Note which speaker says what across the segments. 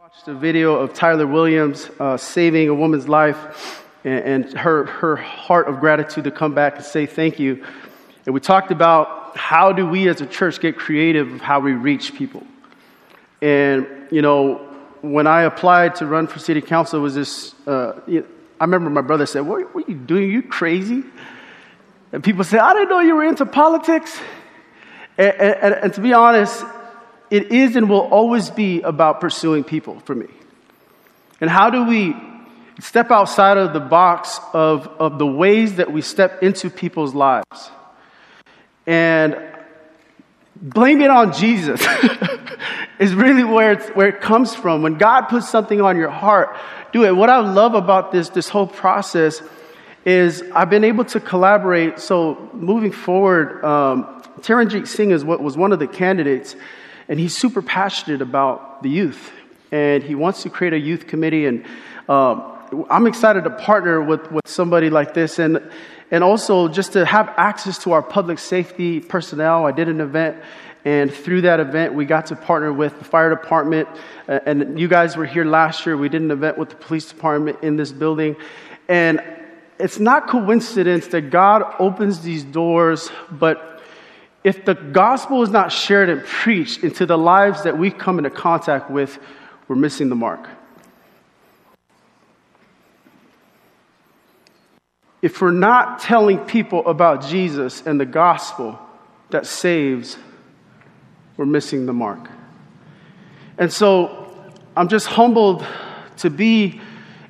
Speaker 1: watched a video of Tyler Williams uh, saving a woman's life and, and her, her heart of gratitude to come back and say thank you. And we talked about how do we as a church get creative of how we reach people. And, you know, when I applied to run for city council, was this, uh, you know, I remember my brother said, what, what are you doing? Are you crazy? And people said, I didn't know you were into politics. And, and, and, to be honest, it is and will always be about pursuing people for me. And how do we step outside of the box of, of the ways that we step into people's lives? And blame it on Jesus is really where, where it comes from. When God puts something on your heart, do it. What I love about this, this whole process is I've been able to collaborate. So moving forward, um, Taranjeet Singh is what was one of the candidates, and he's super passionate about the youth, and he wants to create a youth committee. And um, I'm excited to partner with, with somebody like this, and and also just to have access to our public safety personnel. I did an event. And through that event, we got to partner with the fire department. And you guys were here last year. We did an event with the police department in this building. And it's not coincidence that God opens these doors, but if the gospel is not shared and preached into the lives that we come into contact with, we're missing the mark. If we're not telling people about Jesus and the gospel that saves, we're missing the mark. And so I'm just humbled to be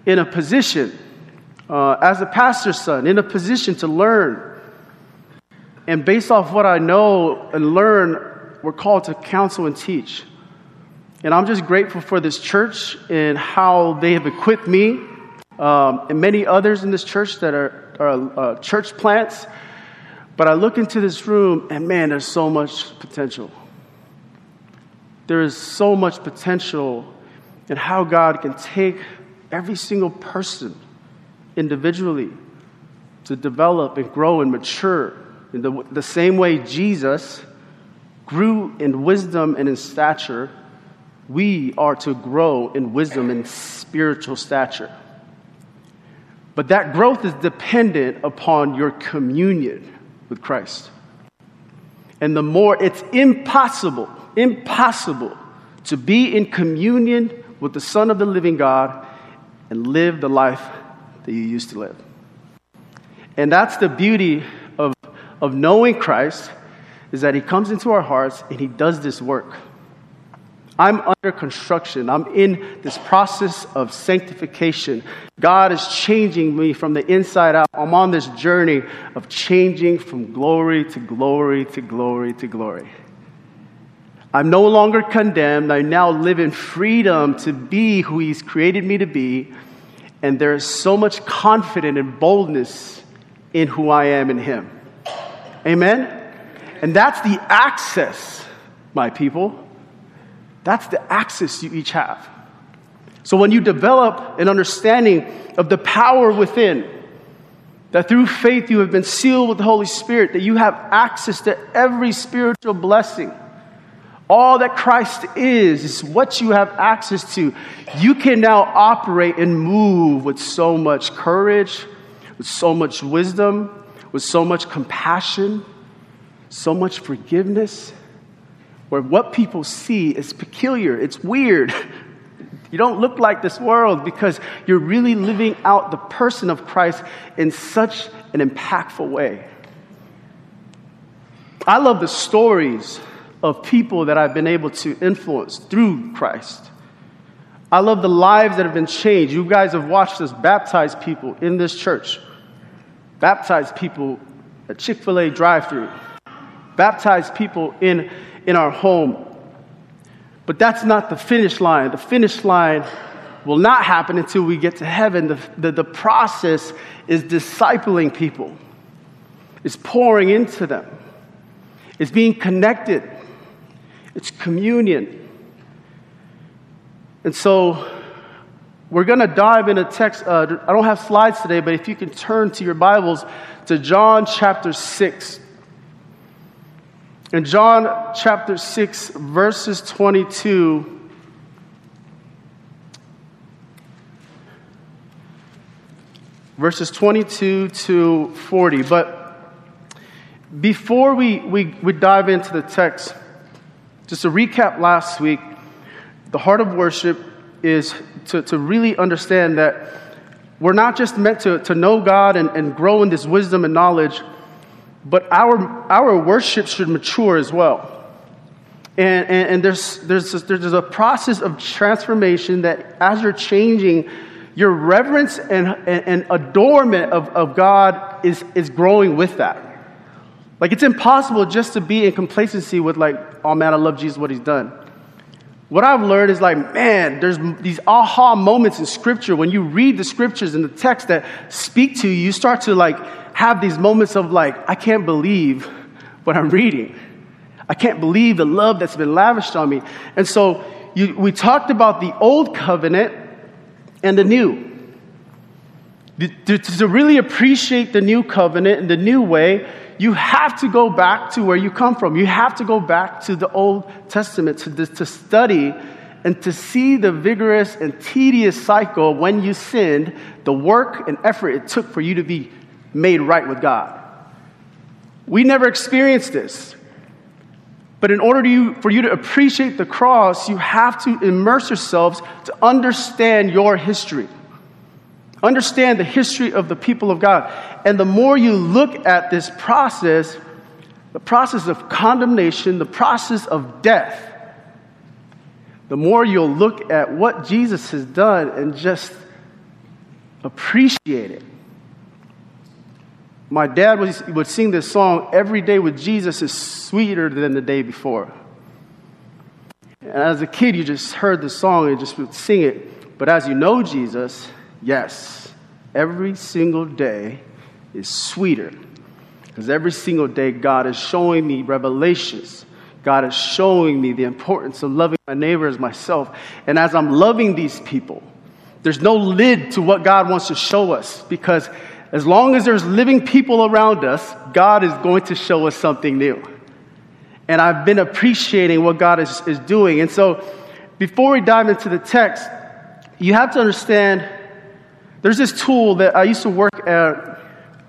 Speaker 1: in a position uh, as a pastor's son, in a position to learn. And based off what I know and learn, we're called to counsel and teach. And I'm just grateful for this church and how they have equipped me um, and many others in this church that are, are uh, church plants. But I look into this room and man, there's so much potential. There is so much potential in how God can take every single person individually to develop and grow and mature in the, the same way Jesus grew in wisdom and in stature, we are to grow in wisdom and spiritual stature. But that growth is dependent upon your communion with Christ. And the more, it's impossible, impossible to be in communion with the Son of the living God and live the life that you used to live. And that's the beauty of, knowing Christ is that he comes into our hearts and he does this work. I'm under construction. I'm in this process of sanctification. God is changing me from the inside out. I'm on this journey of changing from glory to glory to glory to glory. I'm no longer condemned. I now live in freedom to be who He's created me to be and there is so much confidence and boldness in who I am in Him. Amen? And that's the access, my people. That's the access you each have. So when you develop an understanding of the power within, that through faith you have been sealed with the Holy Spirit, that you have access to every spiritual blessing all that Christ is, is what you have access to. You can now operate and move with so much courage, with so much wisdom, with so much compassion, so much forgiveness, where what people see is peculiar, it's weird. You don't look like this world because you're really living out the person of Christ in such an impactful way. I love the stories of people that I've been able to influence through Christ. I love the lives that have been changed. You guys have watched us baptize people in this church, baptize people at Chick fil A drive through, baptize people in, in our home. But that's not the finish line. The finish line will not happen until we get to heaven. The, the, the process is discipling people, it's pouring into them, it's being connected it's communion. And so we're going to dive into text. Uh, I don't have slides today, but if you can turn to your Bibles to John chapter 6. In John chapter 6, verses 22. Verses 22 to 40. But before we, we, we dive into the text, just to recap last week, the heart of worship is to, to really understand that we're not just meant to, to know God and, and grow in this wisdom and knowledge, but our, our worship should mature as well. And, and, and there's, there's, there's a process of transformation that as you're changing, your reverence and, and, and adornment of, of God is, is growing with that. Like it's impossible just to be in complacency with like, oh man, I love Jesus, what he's done. What I've learned is like, man, there's these aha moments in scripture. When you read the scriptures and the text that speak to you, you start to like have these moments of like, I can't believe what I'm reading. I can't believe the love that's been lavished on me. And so you, we talked about the old covenant and the new. To, to really appreciate the new covenant and the new way, you have to go back to where you come from. You have to go back to the Old Testament to, to study and to see the vigorous and tedious cycle when you sinned, the work and effort it took for you to be made right with God. We never experienced this. But in order you, for you to appreciate the cross, you have to immerse yourselves to understand your history. Understand the history of the people of God. And the more you look at this process, the process of condemnation, the process of death, the more you'll look at what Jesus has done and just appreciate it. My dad was, would sing this song, Every Day with Jesus is Sweeter Than the Day Before. And as a kid, you just heard the song and just would sing it. But as you know Jesus, yes, every single day is sweeter. Because every single day, God is showing me revelations. God is showing me the importance of loving my neighbor as myself. And as I'm loving these people, there's no lid to what God wants to show us because as long as there's living people around us, God is going to show us something new. And I've been appreciating what God is, is doing. And so, before we dive into the text, you have to understand there's this tool that I used to work at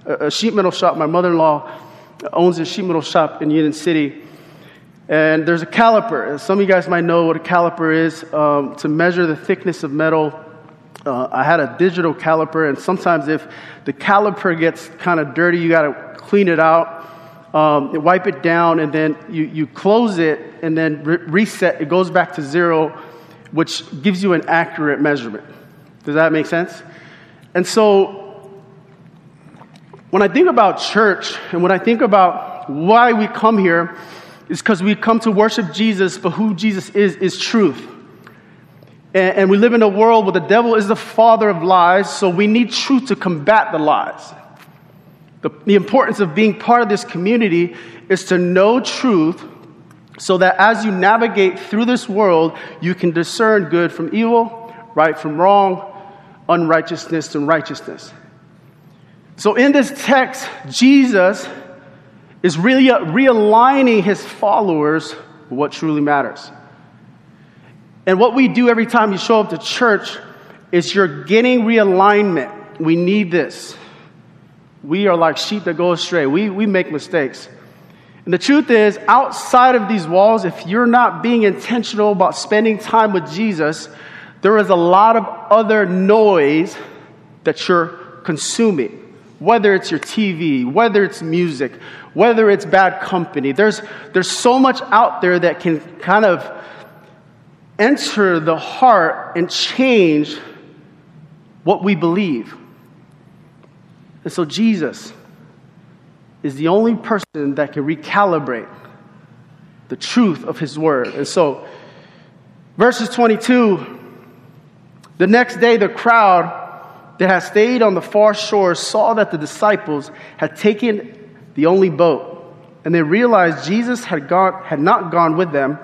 Speaker 1: a sheet metal shop. My mother in law owns a sheet metal shop in Union City. And there's a caliper. Some of you guys might know what a caliper is um, to measure the thickness of metal uh, I had a digital caliper, and sometimes if the caliper gets kind of dirty, you got to clean it out, um, wipe it down, and then you, you close it and then re- reset. It goes back to zero, which gives you an accurate measurement. Does that make sense? And so, when I think about church and when I think about why we come here, is because we come to worship Jesus, but who Jesus is, is truth. And, and we live in a world where the devil is the father of lies, so we need truth to combat the lies. The, the importance of being part of this community is to know truth so that as you navigate through this world, you can discern good from evil, right from wrong, unrighteousness and righteousness. So in this text, Jesus is really realigning his followers with what truly matters. And what we do every time you show up to church is you're getting realignment. We need this. We are like sheep that go astray. We, we make mistakes. And the truth is, outside of these walls, if you're not being intentional about spending time with Jesus, there is a lot of other noise that you're consuming. Whether it's your TV, whether it's music, whether it's bad company. There's, there's so much out there that can kind of enter the heart and change what we believe. And so Jesus is the only person that can recalibrate the truth of his word. And so, verses 22 the next day, the crowd that had stayed on the far shore saw that the disciples had taken the only boat, and they realized Jesus had, gone, had not gone with them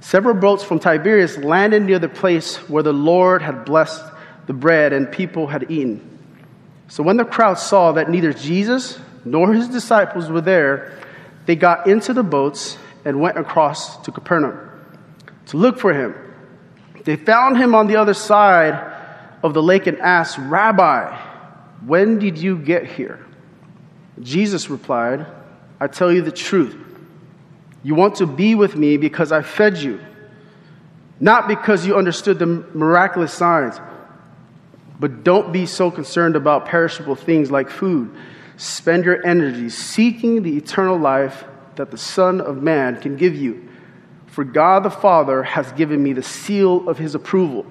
Speaker 1: Several boats from Tiberias landed near the place where the Lord had blessed the bread and people had eaten. So when the crowd saw that neither Jesus nor his disciples were there, they got into the boats and went across to Capernaum to look for him. They found him on the other side of the lake and asked, Rabbi, When did you get here? Jesus replied, I tell you the truth. You want to be with me because I fed you, not because you understood the miraculous signs. But don't be so concerned about perishable things like food. Spend your energy seeking the eternal life that the Son of Man can give you. For God the Father has given me the seal of his approval.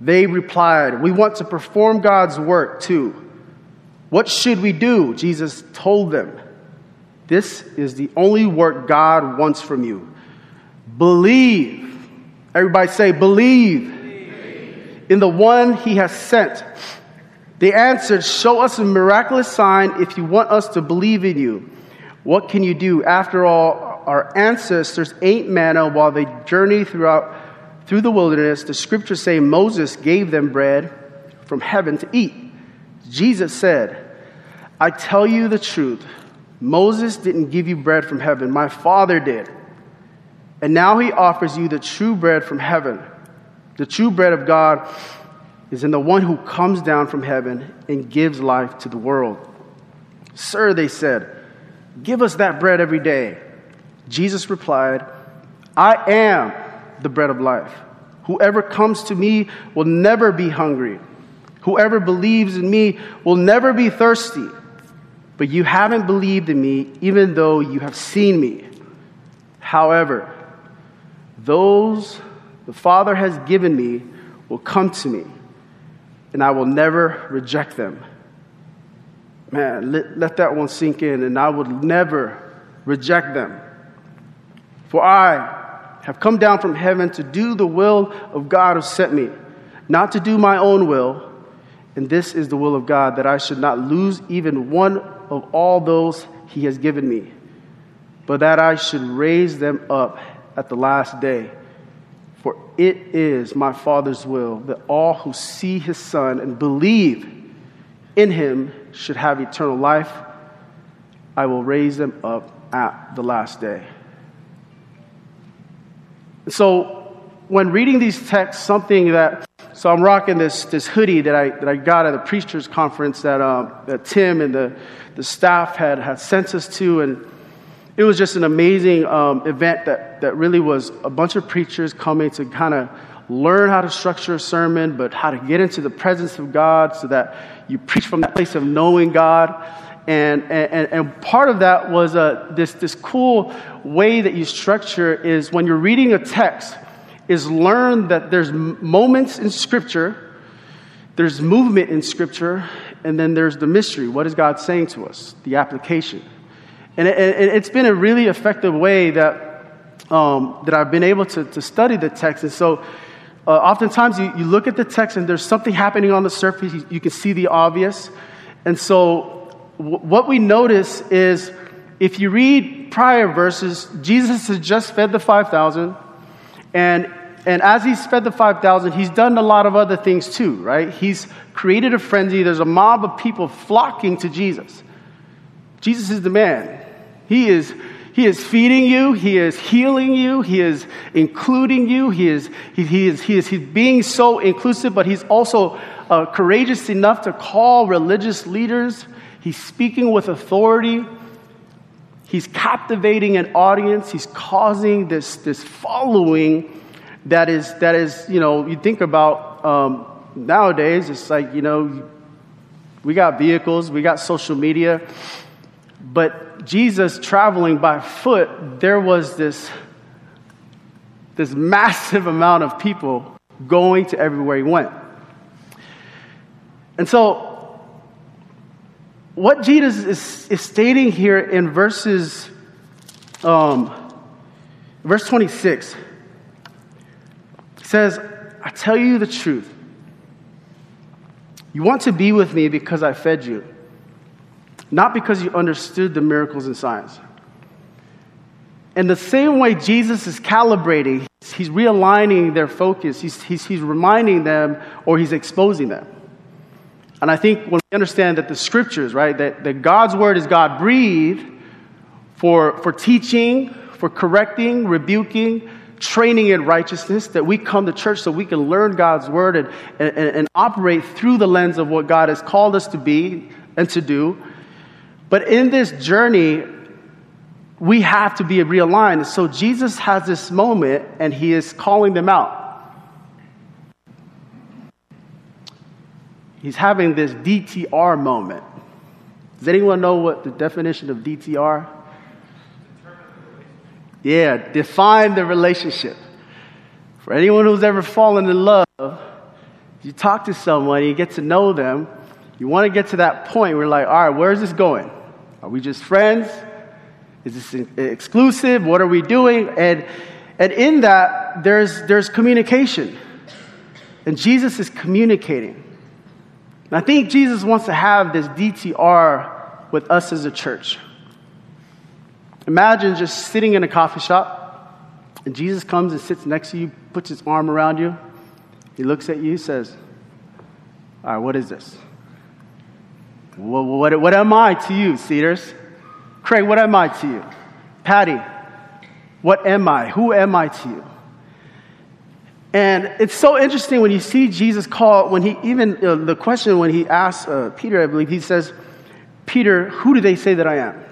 Speaker 1: They replied, We want to perform God's work too. What should we do? Jesus told them, This is the only work God wants from you. Believe. Everybody say, Believe, believe. in the one he has sent. They answered, Show us a miraculous sign if you want us to believe in you. What can you do? After all, our ancestors ate manna while they journeyed throughout through the wilderness. The scriptures say Moses gave them bread from heaven to eat. Jesus said, I tell you the truth. Moses didn't give you bread from heaven, my Father did. And now he offers you the true bread from heaven. The true bread of God is in the one who comes down from heaven and gives life to the world. Sir, they said, give us that bread every day. Jesus replied, I am the bread of life. Whoever comes to me will never be hungry. Whoever believes in me will never be thirsty. But you haven't believed in me, even though you have seen me. However, those the Father has given me will come to me, and I will never reject them. Man, let, let that one sink in, and I would never reject them. For I have come down from heaven to do the will of God who sent me, not to do my own will. And this is the will of God, that I should not lose even one of all those he has given me, but that I should raise them up at the last day. For it is my Father's will that all who see his Son and believe in him should have eternal life. I will raise them up at the last day. So, when reading these texts, something that so I'm rocking this, this hoodie that I, that I got at the preachers conference that, um, that Tim and the, the staff had, had sent us to. And it was just an amazing um, event that, that really was a bunch of preachers coming to kind of learn how to structure a sermon, but how to get into the presence of God so that you preach from that place of knowing God. And, and, and part of that was uh, this, this cool way that you structure is when you're reading a text, is learn that there's moments in Scripture, there's movement in Scripture, and then there's the mystery. What is God saying to us? The application. And it, has been a really effective way that, um, that I've been able to, to study the text. And so, uh, oftentimes you, you look at the text and there's something happening on the surface, you, you can see the obvious. And so, what we notice is if you read prior verses, Jesus has just fed the 5,000, and, and as he's fed the 5,000, he's done a lot of other things too, right? He's created a frenzy. There's a mob of people flocking to Jesus. Jesus is the man. He is, he is feeding you, he is healing you, he is including you, he is, he, he is, he is he's being so inclusive, but he's also uh, courageous enough to call religious leaders He's speaking with authority. He's captivating an audience. He's causing this, this following that is, that is, you know, you think about um, nowadays, it's like, you know, we got vehicles, we got social media, but Jesus traveling by foot, there was this, this massive amount of people going to everywhere he went. And so what Jesus is, is stating here in verses, um, verse 26 says, I tell you the truth. You want to be with me because I fed you, not because you understood the miracles and signs. In the same way Jesus is calibrating, he's realigning their focus, he's, he's, he's reminding them or he's exposing them. And I think when we understand that the scriptures, right, that, that God's word is God breathed for, for teaching, for correcting, rebuking, training in righteousness, that we come to church so we can learn God's word and, and, and operate through the lens of what God has called us to be and to do. But in this journey, we have to be realigned. So Jesus has this moment and he is calling them out. He's having this DTR moment. Does anyone know what the definition of DTR? Yeah, define the relationship. For anyone who's ever fallen in love, you talk to someone, you get to know them, you want to get to that point where you're like, all right, where's this going? Are we just friends? Is this exclusive? What are we doing? And, and in that, there's, there's communication. And Jesus is communicating. And I think Jesus wants to have this DTR with us as a church. Imagine just sitting in a coffee shop, and Jesus comes and sits next to you, puts his arm around you. He looks at you, says, All right, what is this? What, what, what am I to you, Cedars? Craig, what am I to you? Patty, what am I? Who am I to you? And it's so interesting when you see Jesus call, when he even, the question when he asks uh, Peter, I believe, he says, Peter, who do they say that I am?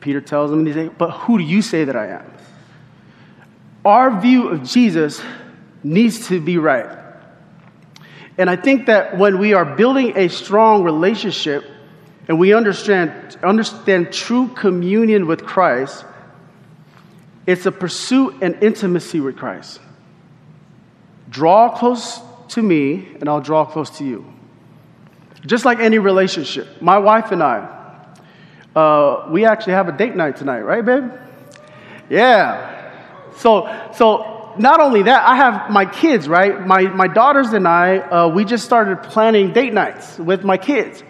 Speaker 1: Peter tells him, and he says, but who do you say that I am? Our view of Jesus needs to be right. And I think that when we are building a strong relationship and we understand, understand true communion with Christ, it's a pursuit and intimacy with Christ. Draw close to me, and I'll draw close to you. Just like any relationship. My wife and I, uh, we actually have a date night tonight, right, babe? Yeah. So, so not only that, I have my kids, right? My, my daughters and I, uh, we just started planning date nights with my kids.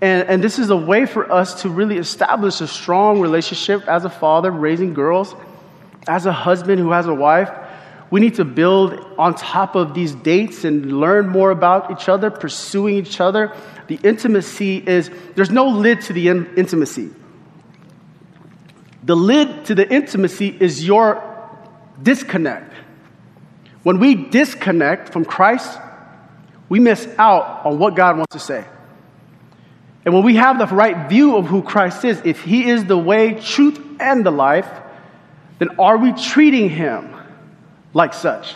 Speaker 1: And, and this is a way for us to really establish a strong relationship as a father raising girls, as a husband who has a wife. We need to build on top of these dates and learn more about each other, pursuing each other. The intimacy is, there's no lid to the in- intimacy. The lid to the intimacy is your disconnect. When we disconnect from Christ, we miss out on what God wants to say. And when we have the right view of who Christ is, if He is the way, truth, and the life, then are we treating Him like such?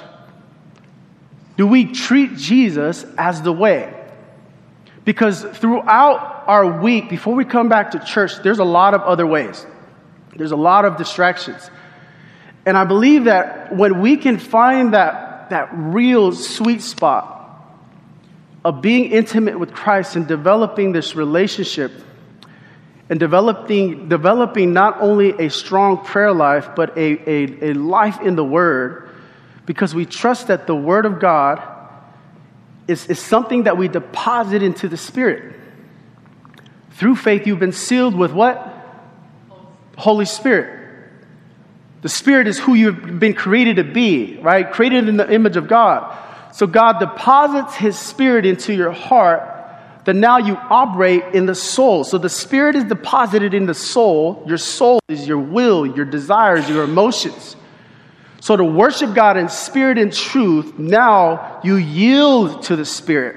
Speaker 1: Do we treat Jesus as the way? Because throughout our week, before we come back to church, there's a lot of other ways. There's a lot of distractions. And I believe that when we can find that, that real sweet spot of being intimate with Christ and developing this relationship and developing, developing not only a strong prayer life, but a, a, a life in the Word, because we trust that the Word of God is, is something that we deposit into the Spirit. Through faith, you've been sealed with what? Holy Spirit. The Spirit is who you've been created to be, right? Created in the image of God. So God deposits His Spirit into your heart that now you operate in the soul. So the Spirit is deposited in the soul. Your soul is your will, your desires, your emotions. So to worship God in spirit and truth, now you yield to the Spirit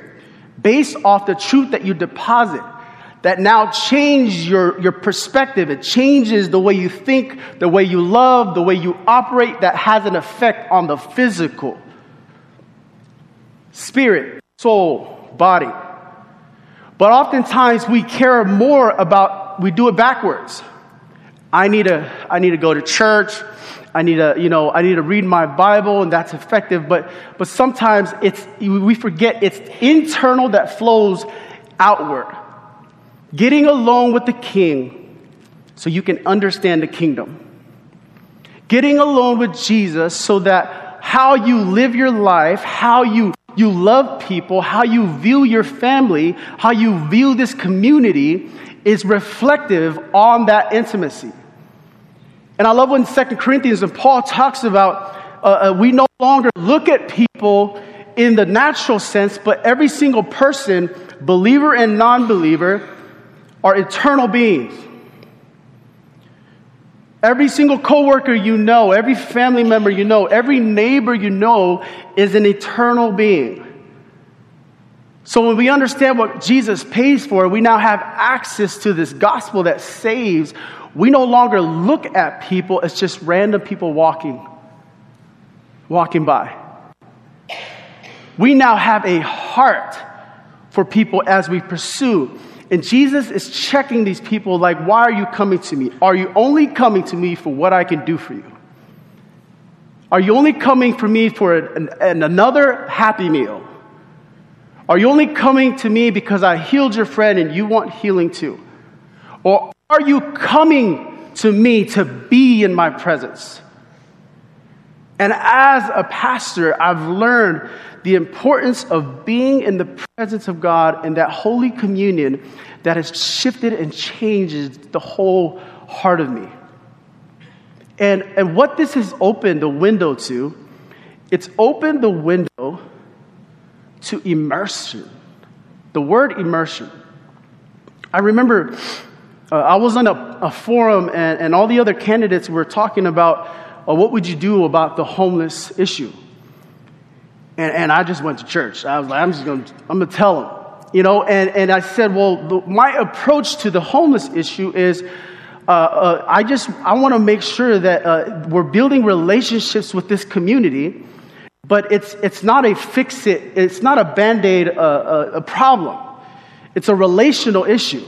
Speaker 1: based off the truth that you deposit. That now change your, your perspective. It changes the way you think, the way you love, the way you operate. That has an effect on the physical spirit, soul, body. But oftentimes we care more about, we do it backwards. I need to, I need to go to church. I need to, you know, I need to read my Bible and that's effective. But, but sometimes it's, we forget it's internal that flows outward. Getting alone with the king so you can understand the kingdom. Getting alone with Jesus so that how you live your life, how you, you love people, how you view your family, how you view this community is reflective on that intimacy. And I love when Second Corinthians and Paul talks about uh, uh, we no longer look at people in the natural sense, but every single person, believer and non believer, are eternal beings. Every single coworker you know, every family member you know, every neighbor you know is an eternal being. So when we understand what Jesus pays for, we now have access to this gospel that saves. We no longer look at people as just random people walking, walking by. We now have a heart for people as we pursue. And Jesus is checking these people like, why are you coming to me? Are you only coming to me for what I can do for you? Are you only coming for me for an, an, another happy meal? Are you only coming to me because I healed your friend and you want healing too? Or are you coming to me to be in my presence? And as a pastor, I've learned the importance of being in the presence of God and that holy communion that has shifted and changed the whole heart of me. And, and what this has opened the window to, it's opened the window to immersion. The word immersion. I remember uh, I was on a, a forum, and, and, all the other candidates were talking about uh, what would you do about the homeless issue. And, and I just went to church. I was like, I'm just going to, I'm going to tell them. You know, and, and I said, well, the, my approach to the homeless issue is uh, uh, I just, I want to make sure that uh, we're building relationships with this community but it's, it's not a fix it, it's not a band aid a, a, a problem. It's a relational issue.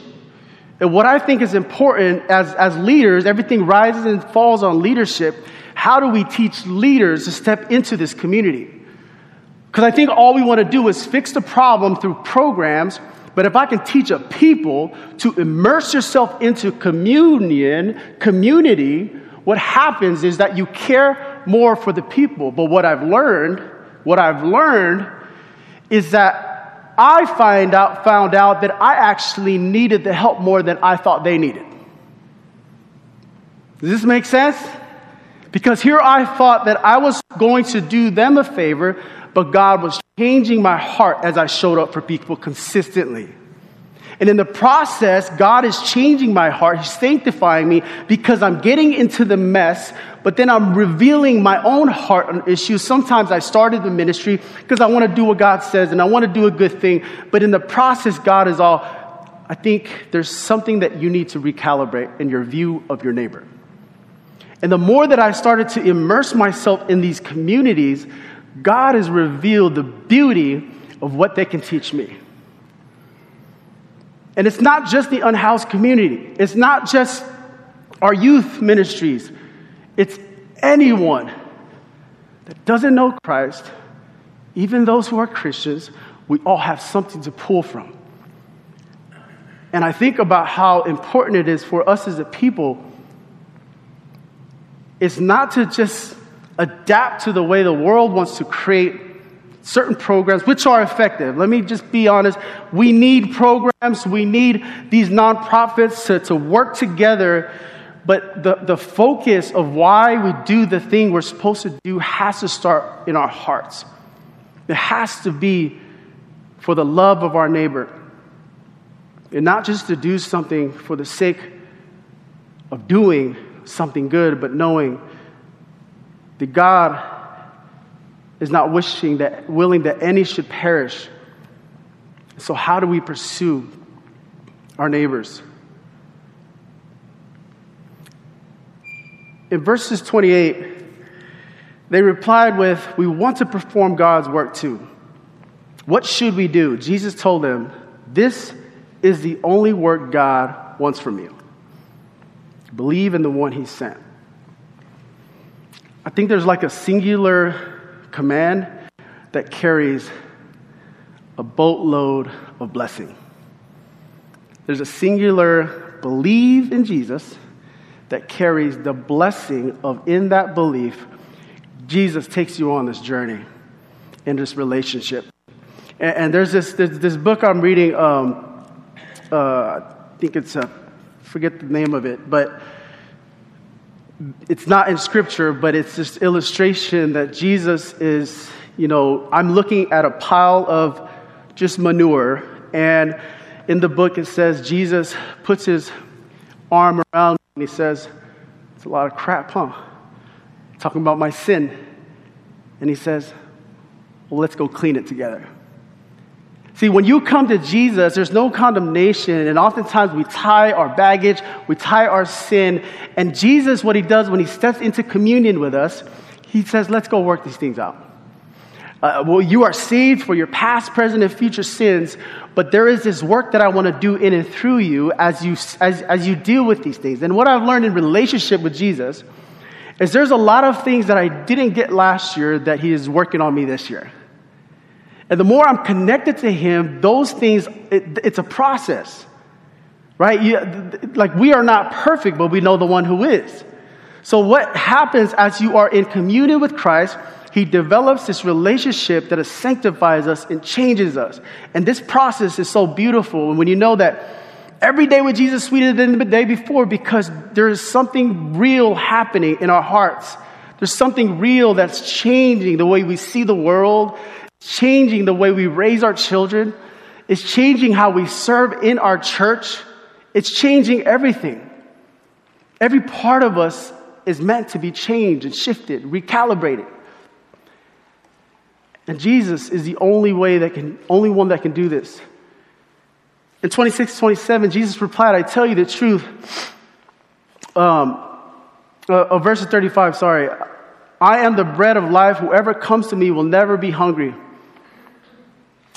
Speaker 1: And what I think is important as, as leaders, everything rises and falls on leadership. How do we teach leaders to step into this community? Because I think all we want to do is fix the problem through programs. But if I can teach a people to immerse yourself into communion, community, what happens is that you care more for the people. But what I've learned, what I've learned is that I find out, found out that I actually needed the help more than I thought they needed. Does this make sense? Because here I thought that I was going to do them a favor, but God was changing my heart as I showed up for people consistently. And in the process, God is changing my heart. He's sanctifying me because I'm getting into the mess, but then I'm revealing my own heart on issues. Sometimes I started the ministry because I want to do what God says and I want to do a good thing. But in the process, God is all, I think there's something that you need to recalibrate in your view of your neighbor. And the more that I started to immerse myself in these communities, God has revealed the beauty of what they can teach me. And it's not just the unhoused community, it's not just our youth ministries, it's anyone that doesn't know Christ, even those who are Christians, we all have something to pull from. And I think about how important it is for us as a people. It's not to just adapt to the way the world wants to create certain programs which are effective. Let me just be honest. We need programs, we need these nonprofits to, to work together. But the, the focus of why we do the thing we're supposed to do has to start in our hearts. It has to be for the love of our neighbor. And not just to do something for the sake of doing something good, but knowing that God is not wishing that, willing that any should perish. So, how do we pursue our neighbors? In verses 28, they replied with, We want to perform God's work too. What should we do? Jesus told them, This is the only work God wants from you. Believe in the one he sent. I think there's like a singular command that carries a boatload of blessing. There's a singular believe in Jesus that carries the blessing of in that belief, Jesus takes you on this journey in this relationship. And, and there's, this, there's this book I'm reading, um, uh, I think it's, a, forget the name of it, but it's not in scripture, but it's this illustration that Jesus is, you know, I'm looking at a pile of just manure. And in the book, it says Jesus puts his arm around me and he says, It's a lot of crap, huh? Talking about my sin. And he says, Well, let's go clean it together. See, when you come to Jesus, there's no condemnation, and oftentimes we tie our baggage, we tie our sin, and Jesus, what he does when he steps into communion with us, he says, Let's go work these things out. Uh, well, you are saved for your past, present, and future sins, but there is this work that I want to do in and through you as you, as, as you deal with these things. And what I've learned in relationship with Jesus is there's a lot of things that I didn't get last year that He is working on me this year. And the more I'm connected to Him, those things, it, it's a process, right? You, like we are not perfect, but we know the one who is. So, what happens as you are in communion with Christ? He develops this relationship that sanctifies us and changes us. And this process is so beautiful. And when you know that every day with Jesus sweeter than the day before because there is something real happening in our hearts. There's something real that's changing the way we see the world, changing the way we raise our children. It's changing how we serve in our church. It's changing everything. Every part of us is meant to be changed and shifted, recalibrated. And Jesus is the only way that can, only one that can do this. In 26 27, Jesus replied, I tell you the truth. Um, uh, uh, verse 35, sorry. I am the bread of life. Whoever comes to me will never be hungry.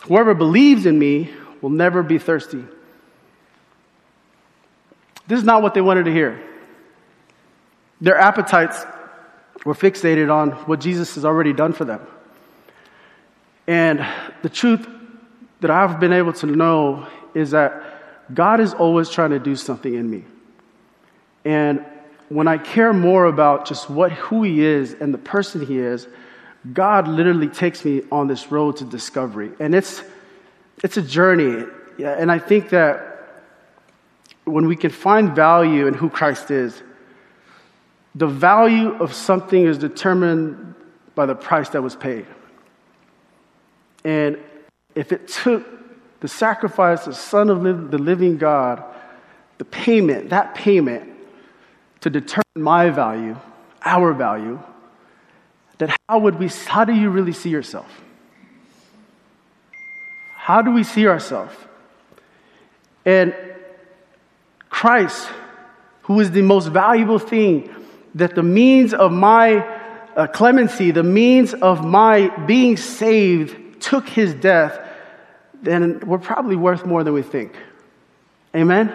Speaker 1: Whoever believes in me will never be thirsty. This is not what they wanted to hear. Their appetites were fixated on what Jesus has already done for them. And the truth that I've been able to know is that God is always trying to do something in me. And when I care more about just what who he is and the person he is, God literally takes me on this road to discovery. And it's it's a journey. And I think that when we can find value in who Christ is, the value of something is determined by the price that was paid. And if it took the sacrifice of Son of the living God, the payment, that payment, to determine my value, our value, then how would we, how do you really see yourself? How do we see ourselves? And Christ, who is the most valuable thing, that the means of my uh, clemency, the means of my being saved, took his death then we're probably worth more than we think. Amen?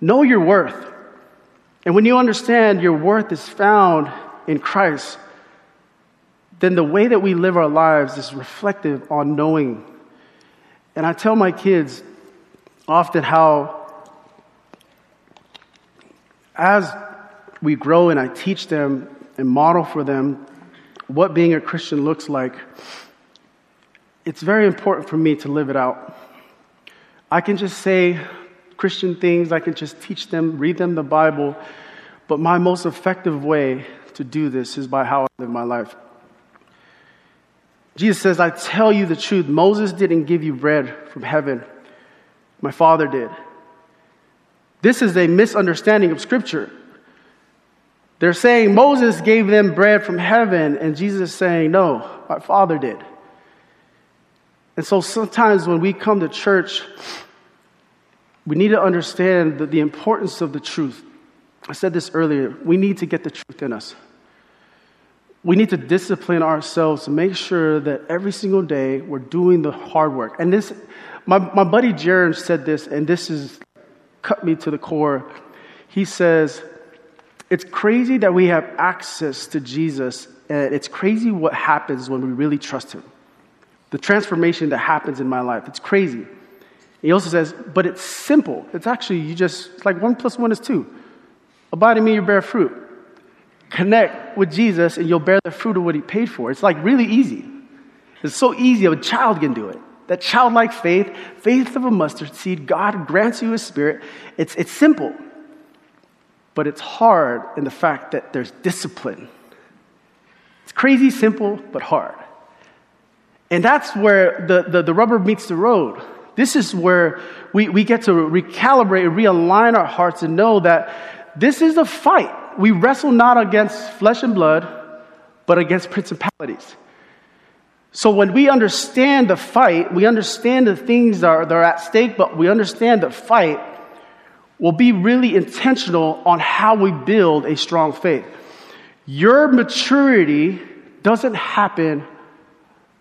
Speaker 1: Know your worth. And when you understand your worth is found in Christ, then the way that we live our lives is reflective on knowing. And I tell my kids often how, as we grow and I teach them and model for them what being a Christian looks like, it's very important for me to live it out. I can just say Christian things, I can just teach them, read them the Bible, but my most effective way to do this is by how I live my life. Jesus says, I tell you the truth. Moses didn't give you bread from heaven, my Father did. This is a misunderstanding of Scripture. They're saying Moses gave them bread from heaven, and Jesus is saying, No, my Father did. And so sometimes when we come to church, we need to understand the, the importance of the truth. I said this earlier. We need to get the truth in us. We need to discipline ourselves to make sure that every single day we're doing the hard work. And this, my, my buddy Jaron said this, and this has cut me to the core. He says, It's crazy that we have access to Jesus, and it's crazy what happens when we really trust Him the transformation that happens in my life. It's crazy. He also says, but it's simple. It's actually, you just, it's like one plus one is two. Abide in me, you bear fruit. Connect with Jesus, and you'll bear the fruit of what he paid for. It's like really easy. It's so easy, a child can do it. That childlike faith, faith of a mustard seed, God grants you a spirit. It's, it's simple, but it's hard in the fact that there's discipline. It's crazy simple, but hard. And that's where the, the, the, rubber meets the road. This is where we, we get to recalibrate, realign our hearts and know that this is a fight. We wrestle not against flesh and blood, but against principalities. So when we understand the fight, we understand the things that are, that are at stake, but we understand the fight, we'll be really intentional on how we build a strong faith. Your maturity doesn't happen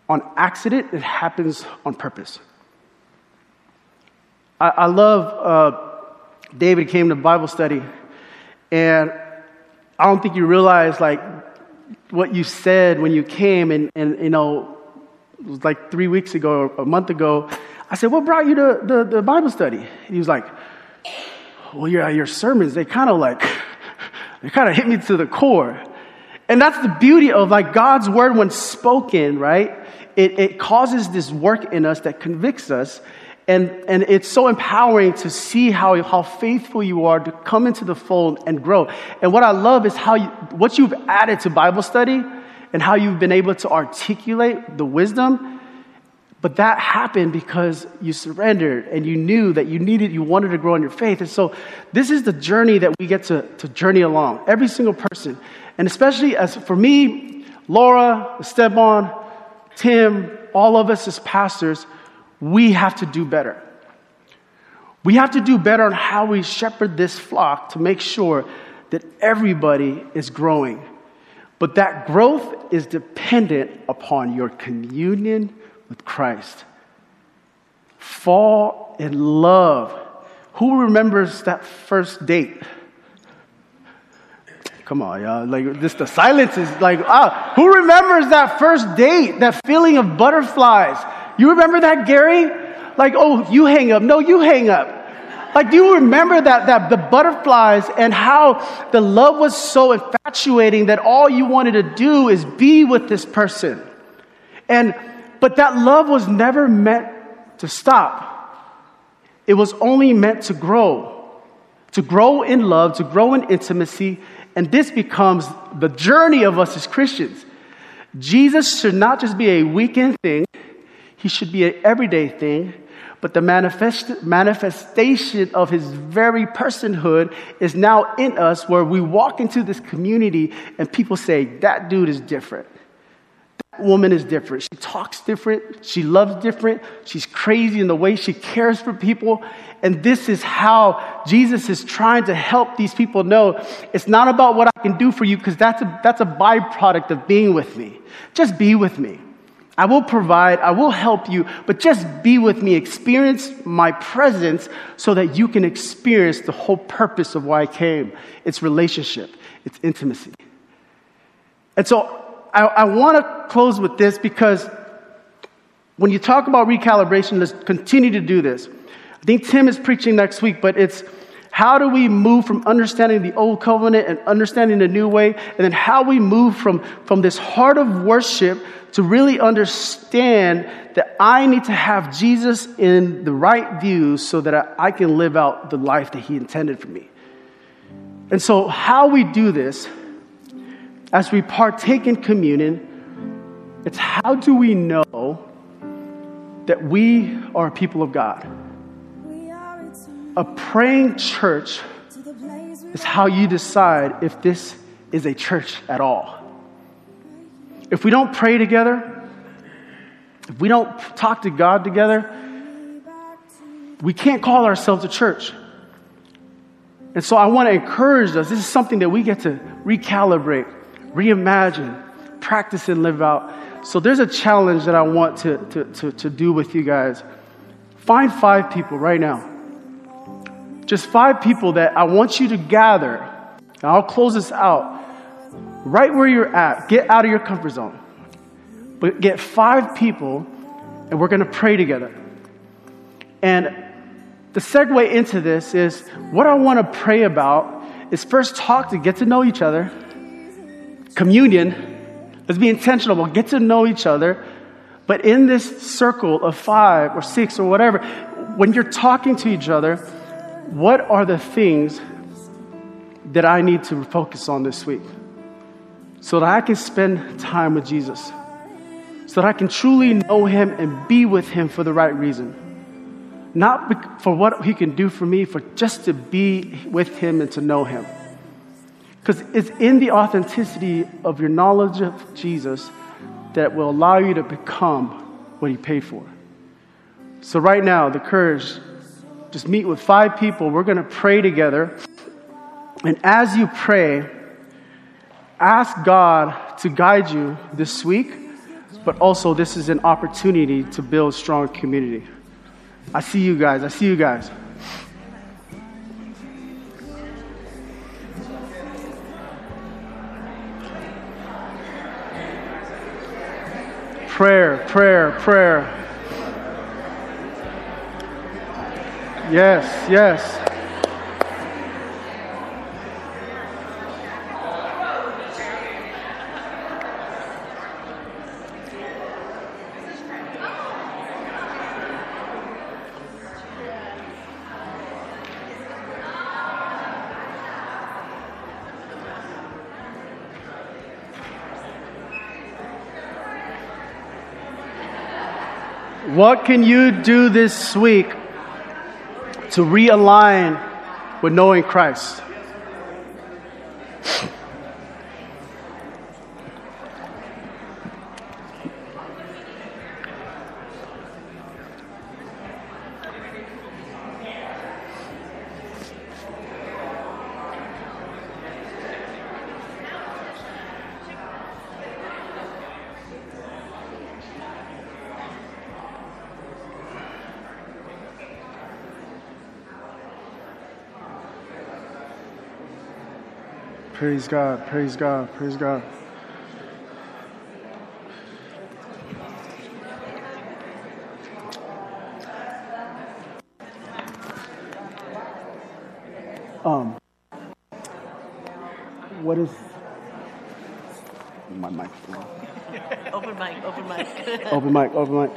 Speaker 1: on accident, it happens on purpose. I, I love uh, David came to Bible study, and I don't think you realize like what you said when you came, and, and you know, it was like three weeks ago or a month ago. I said, What brought you to the, the Bible study? He was like, Well, yeah, your sermons, they kind of like, they kind of hit me to the core. And that's the beauty of like God's word when spoken, right? It, it causes this work in us that convicts us. And, and it's so empowering to see how, how faithful you are to come into the fold and grow. And what I love is how you, what you've added to Bible study and how you've been able to articulate the wisdom. But that happened because you surrendered and you knew that you needed, you wanted to grow in your faith. And so this is the journey that we get to, to journey along, every single person. And especially as for me, Laura, Esteban, Tim, all of us as pastors, we have to do better. We have to do better on how we shepherd this flock to make sure that everybody is growing. But that growth is dependent upon your communion with Christ. Fall in love. Who remembers that first date? Come on, y'all. Like, this, the silence is like, ah, who remembers that first date, that feeling of butterflies? You remember that, Gary? Like, oh, you hang up. No, you hang up. Like, do you remember that, that the butterflies and how the love was so infatuating that all you wanted to do is be with this person? And, but that love was never meant to stop. It was only meant to grow, to grow in love, to grow in intimacy, and this becomes the journey of us as Christians. Jesus should not just be a weekend thing, he should be an everyday thing. But the manifest, manifestation of his very personhood is now in us, where we walk into this community and people say, That dude is different That woman is different. She talks different. She loves different. She's crazy in the way she cares for people. And this is how Jesus is trying to help these people know it's not about what I can do for you, because that's a, that's a byproduct of being with me. Just be with me. I will provide, I will help you, but just be with me. Experience my presence so that you can experience the whole purpose of why I came. It's relationship, it's intimacy. And so I, I want to close with this because when you talk about recalibration, let's continue to do this. I think Tim is preaching next week, but it's how do we move from understanding the old covenant and understanding the new way, and then how we move from, from this heart of worship to really understand that I need to have Jesus in the right view so that I, I can live out the life that He intended for me. And so, how we do this as we partake in communion, it's how do we know that we are people of God? A praying church is how you decide if this is a church at all. If we don't pray together, if we don't talk to God together, we can't call ourselves a church. And so I want to encourage us. This is something that we get to recalibrate reimagine, practice, and live out. So there's a challenge that I want to, to, to, to do with you guys. Find five people right now. Just five people that I want you to gather. And I'll close this out. Right where you're at, get out of your comfort zone. But get five people, and we're going to pray together. And the segue into this is what I want to pray about is first talk to get to know each other communion, let's be intentional. We'll get to know each other. But in this circle of five or six or whatever, when you're talking to each other, what are the things that I need to focus on this week? So that I can spend time with Jesus. So that I can truly know Him and be with Him for the right reason. Not for what He can do for me, for just to be with Him and to know Him. Because it's in the authenticity of your knowledge of Jesus that will allow you to become what He paid for. So, right now, the courage, just meet with five people. We're going to pray together. And as you pray, ask God to guide you this week, but also this is an opportunity to build strong community. I see you guys. I see you guys. Prayer, prayer, prayer. Yes, yes. What can you do this week to realign with knowing Christ? Praise God, praise God, praise God. Um, what is my microphone?
Speaker 2: Open mic, open mic.
Speaker 1: Open mic, open mic.